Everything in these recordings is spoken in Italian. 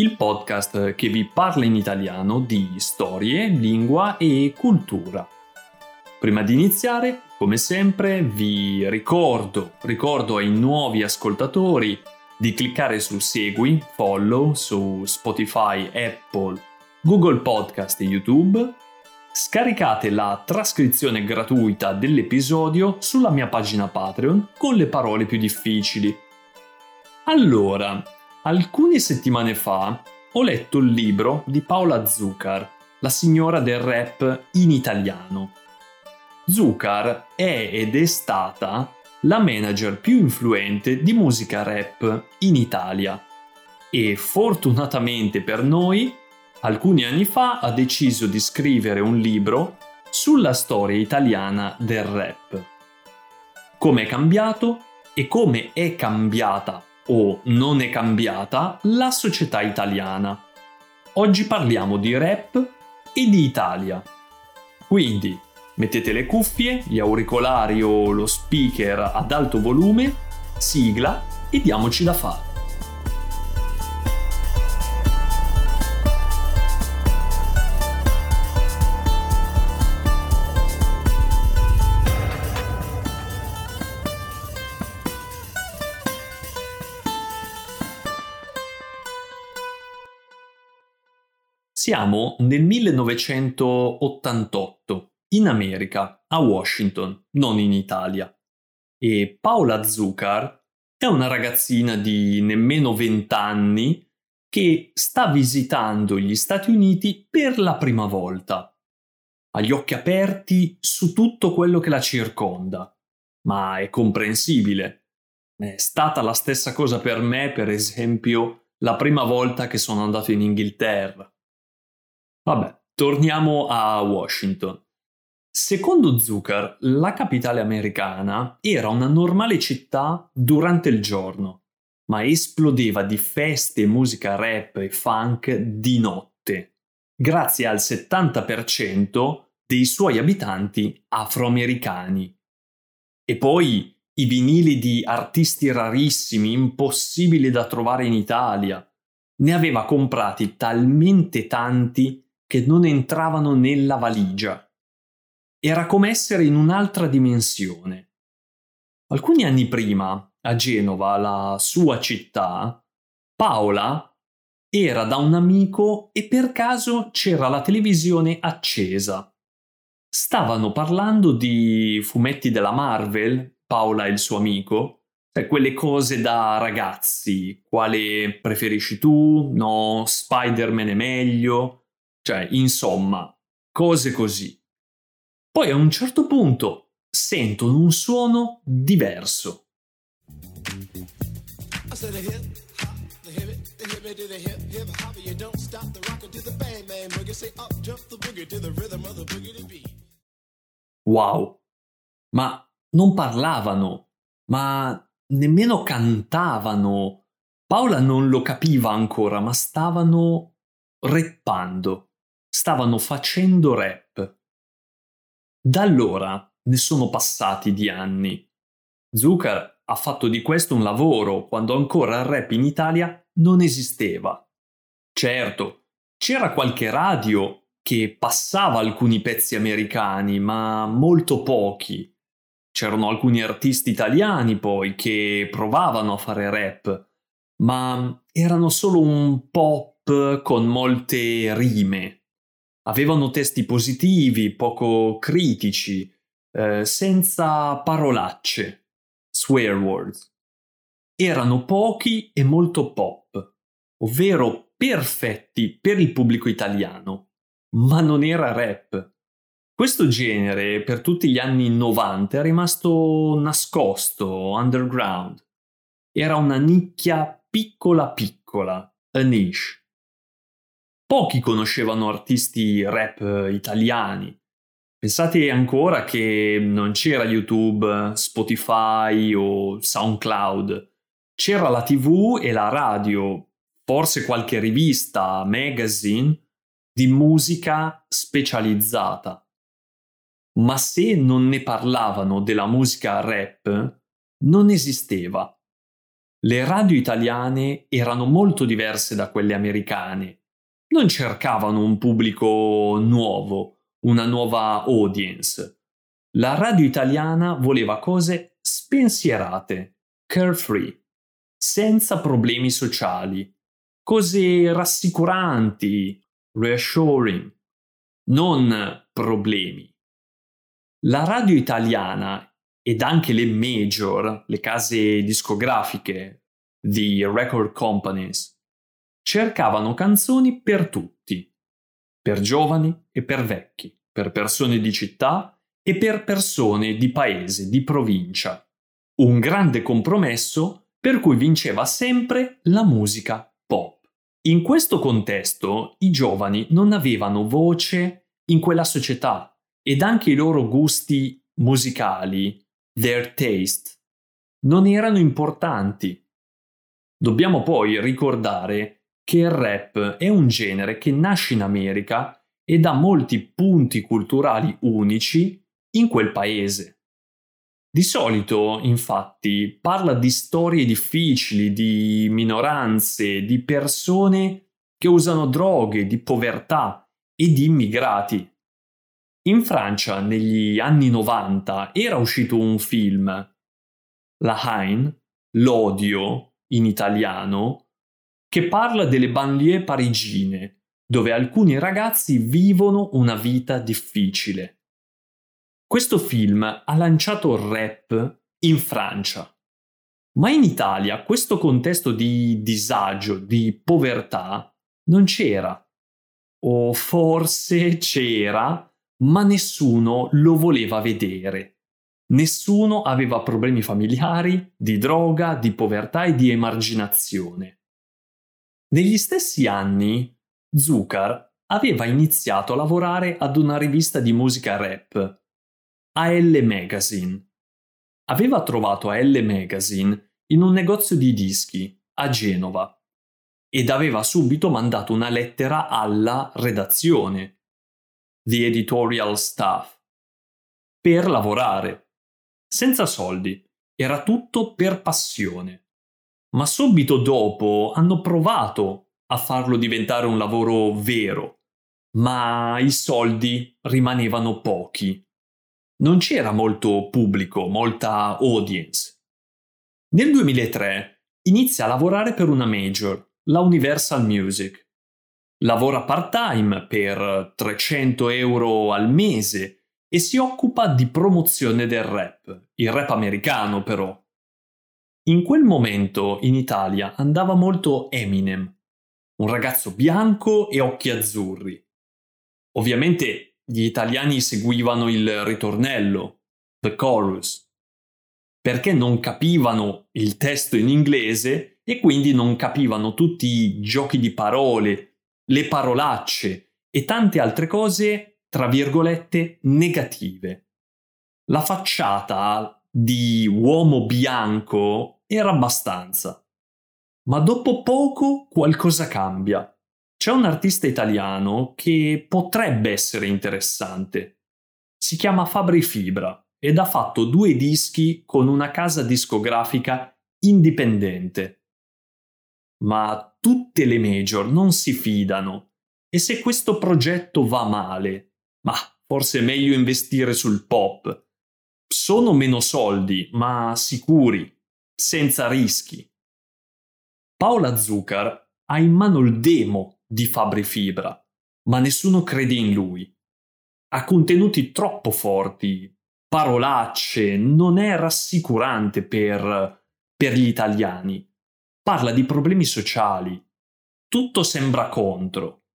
Il podcast che vi parla in italiano di storie, lingua e cultura. Prima di iniziare, come sempre, vi ricordo, ricordo ai nuovi ascoltatori di cliccare su segui, follow su Spotify, Apple, Google Podcast e YouTube. Scaricate la trascrizione gratuita dell'episodio sulla mia pagina Patreon con le parole più difficili. Allora, Alcune settimane fa ho letto il libro di Paola Zucar, la signora del rap in italiano. Zucar è ed è stata la manager più influente di musica rap in Italia e fortunatamente per noi alcuni anni fa ha deciso di scrivere un libro sulla storia italiana del rap. Come è cambiato e come è cambiata o non è cambiata la società italiana. Oggi parliamo di rap e di Italia. Quindi mettete le cuffie, gli auricolari o lo speaker ad alto volume, sigla e diamoci da fare. Siamo nel 1988, in America, a Washington, non in Italia. E Paola Zucar è una ragazzina di nemmeno 20 anni che sta visitando gli Stati Uniti per la prima volta. Ha gli occhi aperti su tutto quello che la circonda, ma è comprensibile. È stata la stessa cosa per me, per esempio, la prima volta che sono andato in Inghilterra. Vabbè, torniamo a Washington. Secondo Zucker, la capitale americana era una normale città durante il giorno, ma esplodeva di feste musica rap e funk di notte, grazie al 70% dei suoi abitanti afroamericani. E poi i vinili di artisti rarissimi, impossibili da trovare in Italia. Ne aveva comprati talmente tanti che non entravano nella valigia. Era come essere in un'altra dimensione. Alcuni anni prima, a Genova, la sua città, Paola era da un amico e per caso c'era la televisione accesa. Stavano parlando di fumetti della Marvel, Paola e il suo amico, cioè quelle cose da ragazzi, quale preferisci tu? No, Spider-Man è meglio. Cioè, insomma, cose così. Poi a un certo punto sentono un suono diverso. Wow, ma non parlavano, ma nemmeno cantavano. Paola non lo capiva ancora, ma stavano reppando stavano facendo rap. Da allora ne sono passati di anni. Zucker ha fatto di questo un lavoro quando ancora il rap in Italia non esisteva. Certo, c'era qualche radio che passava alcuni pezzi americani, ma molto pochi. C'erano alcuni artisti italiani poi che provavano a fare rap, ma erano solo un pop con molte rime. Avevano testi positivi, poco critici, eh, senza parolacce, swear words. Erano pochi e molto pop, ovvero perfetti per il pubblico italiano, ma non era rap. Questo genere per tutti gli anni 90 è rimasto nascosto, underground. Era una nicchia piccola piccola, a niche. Pochi conoscevano artisti rap italiani, Pensate ancora che non c'era YouTube, Spotify o SoundCloud. C'era la TV e la radio, forse qualche rivista, magazine di musica specializzata. Ma se non ne parlavano della musica rap, non esisteva. Le radio italiane erano molto diverse da quelle americane. Non cercavano un pubblico nuovo una nuova audience. La radio italiana voleva cose spensierate, carefree, senza problemi sociali, cose rassicuranti, reassuring, non problemi. La radio italiana ed anche le major, le case discografiche, the record companies, cercavano canzoni per tutti per giovani e per vecchi, per persone di città e per persone di paese, di provincia. Un grande compromesso per cui vinceva sempre la musica pop. In questo contesto i giovani non avevano voce in quella società ed anche i loro gusti musicali, their taste, non erano importanti. Dobbiamo poi ricordare che il rap è un genere che nasce in America ed ha molti punti culturali unici in quel paese. Di solito, infatti, parla di storie difficili, di minoranze, di persone che usano droghe, di povertà e di immigrati. In Francia, negli anni 90, era uscito un film, La Haine, L'odio in italiano, che parla delle banlieue parigine, dove alcuni ragazzi vivono una vita difficile. Questo film ha lanciato il rap in Francia, ma in Italia questo contesto di disagio, di povertà, non c'era. O forse c'era, ma nessuno lo voleva vedere. Nessuno aveva problemi familiari, di droga, di povertà e di emarginazione. Negli stessi anni, Zucker aveva iniziato a lavorare ad una rivista di musica rap, AL Magazine. Aveva trovato AL Magazine in un negozio di dischi a Genova ed aveva subito mandato una lettera alla redazione, the editorial staff, per lavorare. Senza soldi, era tutto per passione ma subito dopo hanno provato a farlo diventare un lavoro vero, ma i soldi rimanevano pochi. Non c'era molto pubblico, molta audience. Nel 2003 inizia a lavorare per una major, la Universal Music. Lavora part-time per 300 euro al mese e si occupa di promozione del rap, il rap americano però. In quel momento in Italia andava molto Eminem, un ragazzo bianco e occhi azzurri. Ovviamente gli italiani seguivano il ritornello, the chorus, perché non capivano il testo in inglese e quindi non capivano tutti i giochi di parole, le parolacce e tante altre cose, tra virgolette, negative. La facciata di uomo bianco era abbastanza. Ma dopo poco qualcosa cambia. C'è un artista italiano che potrebbe essere interessante. Si chiama Fabri Fibra ed ha fatto due dischi con una casa discografica indipendente. Ma tutte le major non si fidano E se questo progetto va male? Ma forse è meglio investire sul pop. Sono meno soldi, ma sicuri, senza rischi. Paola Zucker ha in mano il demo di Fabri Fibra, ma nessuno crede in lui. Ha contenuti troppo forti, parolacce, non è rassicurante per, per gli italiani. Parla di problemi sociali. Tutto sembra contro.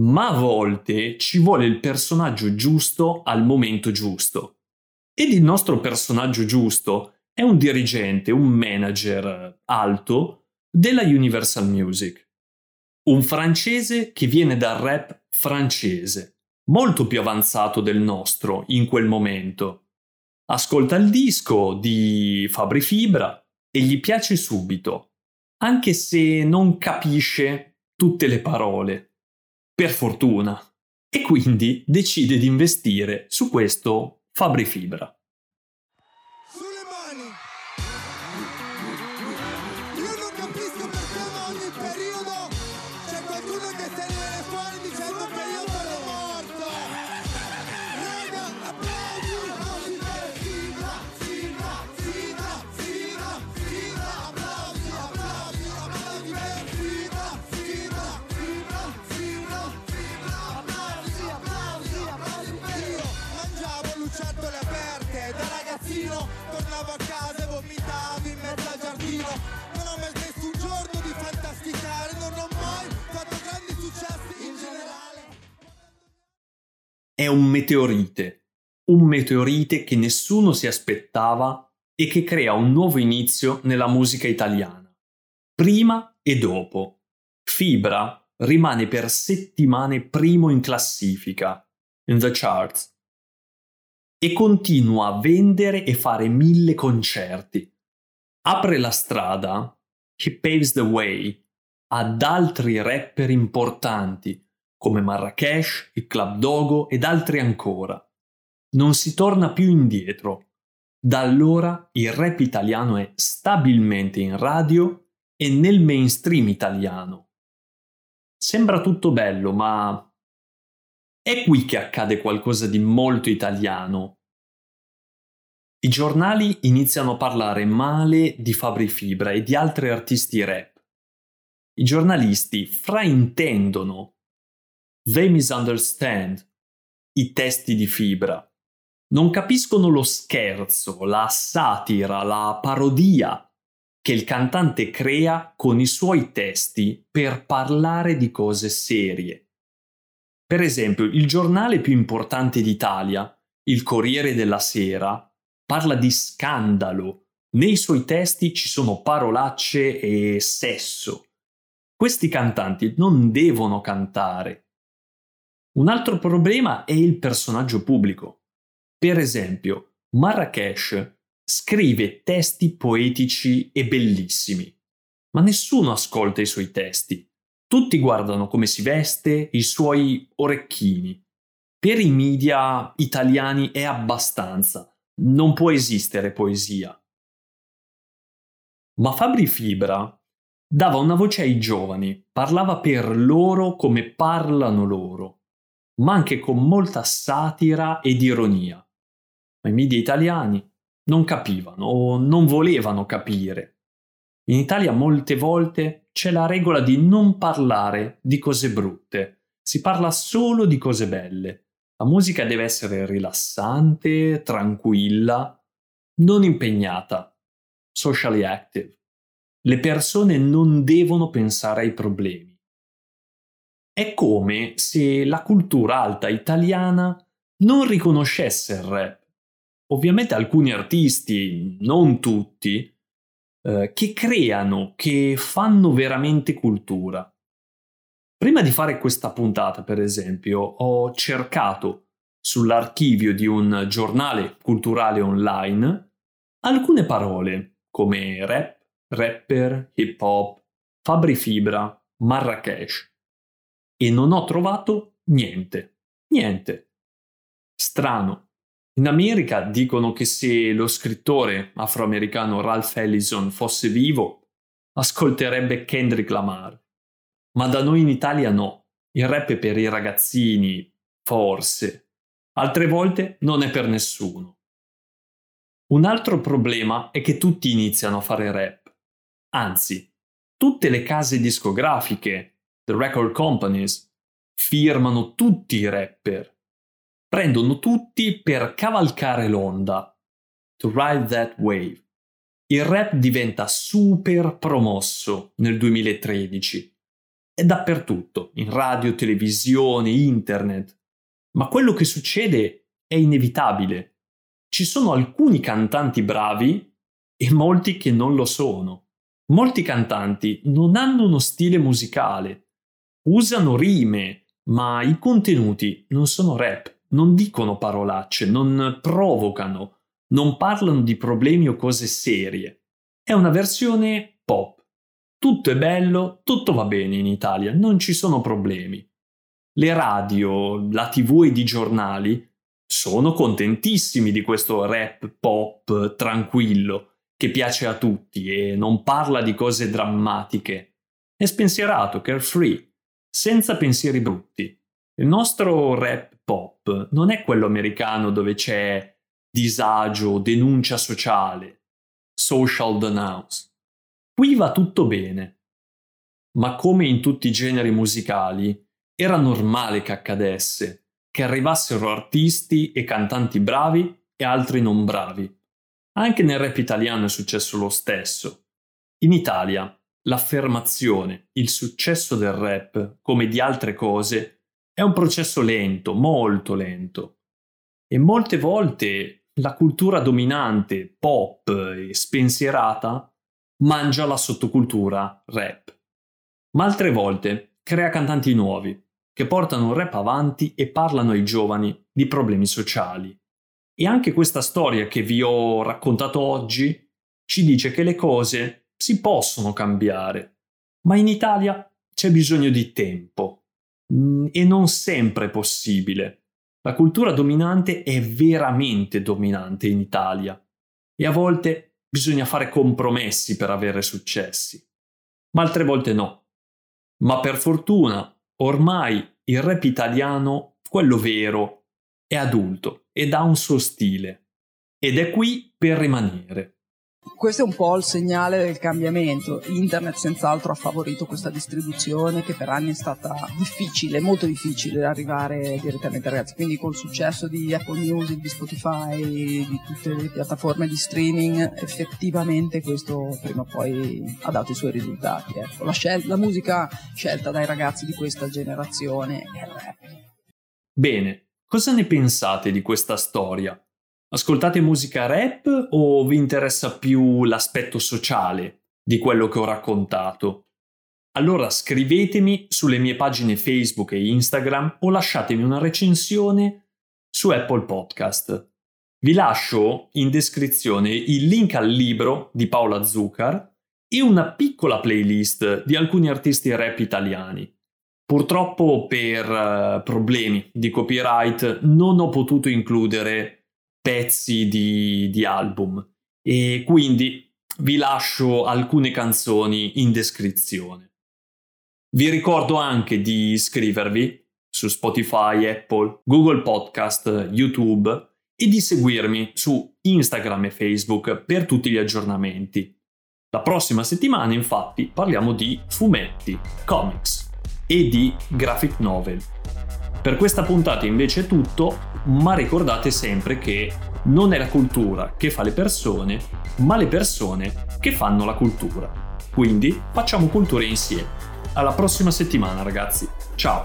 Ma a volte ci vuole il personaggio giusto al momento giusto. Ed il nostro personaggio giusto è un dirigente, un manager alto della Universal Music. Un francese che viene dal rap francese, molto più avanzato del nostro in quel momento. Ascolta il disco di Fabri Fibra e gli piace subito, anche se non capisce tutte le parole per fortuna, e quindi decide di investire su questo Fabri Fibra. È un meteorite, un meteorite che nessuno si aspettava e che crea un nuovo inizio nella musica italiana. Prima e dopo. Fibra rimane per settimane primo in classifica, in the charts, e continua a vendere e fare mille concerti. Apre la strada, he paves the way, ad altri rapper importanti come Marrakesh, il Club Dogo ed altri ancora. Non si torna più indietro. Da allora il rap italiano è stabilmente in radio e nel mainstream italiano. Sembra tutto bello, ma è qui che accade qualcosa di molto italiano. I giornali iniziano a parlare male di Fabri Fibra e di altri artisti rap. I giornalisti fraintendono They misunderstand i testi di fibra. Non capiscono lo scherzo, la satira, la parodia che il cantante crea con i suoi testi per parlare di cose serie. Per esempio, il giornale più importante d'Italia, il Corriere della Sera, parla di scandalo. Nei suoi testi ci sono parolacce e sesso. Questi cantanti non devono cantare, un altro problema è il personaggio pubblico. Per esempio, Marrakesh scrive testi poetici e bellissimi, ma nessuno ascolta i suoi testi. Tutti guardano come si veste, i suoi orecchini. Per i media italiani è abbastanza, non può esistere poesia. Ma Fabri Fibra dava una voce ai giovani, parlava per loro come parlano loro ma anche con molta satira ed ironia. Ma i media italiani non capivano o non volevano capire. In Italia molte volte c'è la regola di non parlare di cose brutte, si parla solo di cose belle. La musica deve essere rilassante, tranquilla, non impegnata, socially active. Le persone non devono pensare ai problemi è come se la cultura alta italiana non riconoscesse il rap. Ovviamente alcuni artisti, non tutti, eh, che creano, che fanno veramente cultura. Prima di fare questa puntata, per esempio, ho cercato sull'archivio di un giornale culturale online alcune parole come rap, rapper, hip hop, Fabri Fibra, Marrakesh e non ho trovato niente. Niente. Strano. In America dicono che se lo scrittore afroamericano Ralph Ellison fosse vivo, ascolterebbe Kendrick Lamar. Ma da noi in Italia no. Il rap è per i ragazzini, forse. Altre volte non è per nessuno. Un altro problema è che tutti iniziano a fare rap. Anzi, tutte le case discografiche, the record companies, firmano tutti i rapper. Prendono tutti per cavalcare l'onda. To ride that wave. Il rap diventa super promosso nel 2013. È dappertutto, in radio, televisione, internet. Ma quello che succede è inevitabile. Ci sono alcuni cantanti bravi e molti che non lo sono. Molti cantanti non hanno uno stile musicale, usano rime, ma i contenuti non sono rap, non dicono parolacce, non provocano, non parlano di problemi o cose serie. È una versione pop. Tutto è bello, tutto va bene in Italia, non ci sono problemi. Le radio, la tv e i giornali sono contentissimi di questo rap pop tranquillo che piace a tutti e non parla di cose drammatiche. È spensierato, carefree, senza pensieri brutti. Il nostro rap pop non è quello americano dove c'è disagio, denuncia sociale, social denounce. Qui va tutto bene. Ma come in tutti i generi musicali, era normale che accadesse, che arrivassero artisti e cantanti bravi e altri non bravi. Anche nel rap italiano è successo lo stesso. In Italia, l'affermazione, il successo del rap, come di altre cose, è un processo lento, molto lento. E molte volte la cultura dominante, pop e spensierata, mangia la sottocultura rap. Ma altre volte crea cantanti nuovi, che portano il rap avanti e parlano ai giovani di problemi sociali. E anche questa storia che vi ho raccontato oggi ci dice che le cose si possono cambiare, ma in Italia c'è bisogno di tempo mm, e non sempre è possibile. La cultura dominante è veramente dominante in Italia e a volte bisogna fare compromessi per avere successi, ma altre volte no. Ma per fortuna ormai il rap italiano, quello vero, è adulto ed ha un suo stile ed è qui per rimanere. Questo è un po' il segnale del cambiamento. Internet senz'altro ha favorito questa distribuzione che per anni è stata difficile, molto difficile arrivare direttamente ai ragazzi. Quindi col successo di Apple Music, di Spotify, di tutte le piattaforme di streaming, effettivamente questo prima o poi ha dato i suoi risultati. Ecco. La, scel- la musica scelta dai ragazzi di questa generazione è il rap. Bene, cosa ne pensate di questa storia? Ascoltate musica rap o vi interessa più l'aspetto sociale di quello che ho raccontato? Allora scrivetemi sulle mie pagine Facebook e Instagram o lasciatemi una recensione su Apple Podcast. Vi lascio in descrizione il link al libro di Paola Zuccar e una piccola playlist di alcuni artisti rap italiani. Purtroppo per uh, problemi di copyright non ho potuto includere pezzi di, di album e quindi vi lascio alcune canzoni in descrizione. Vi ricordo anche di iscrivervi su Spotify, Apple, Google Podcast, YouTube e di seguirmi su Instagram e Facebook per tutti gli aggiornamenti. La prossima settimana infatti parliamo di fumetti, comics e di graphic novel. Per questa puntata invece è tutto, ma ricordate sempre che non è la cultura che fa le persone, ma le persone che fanno la cultura. Quindi facciamo cultura insieme. Alla prossima settimana ragazzi, ciao!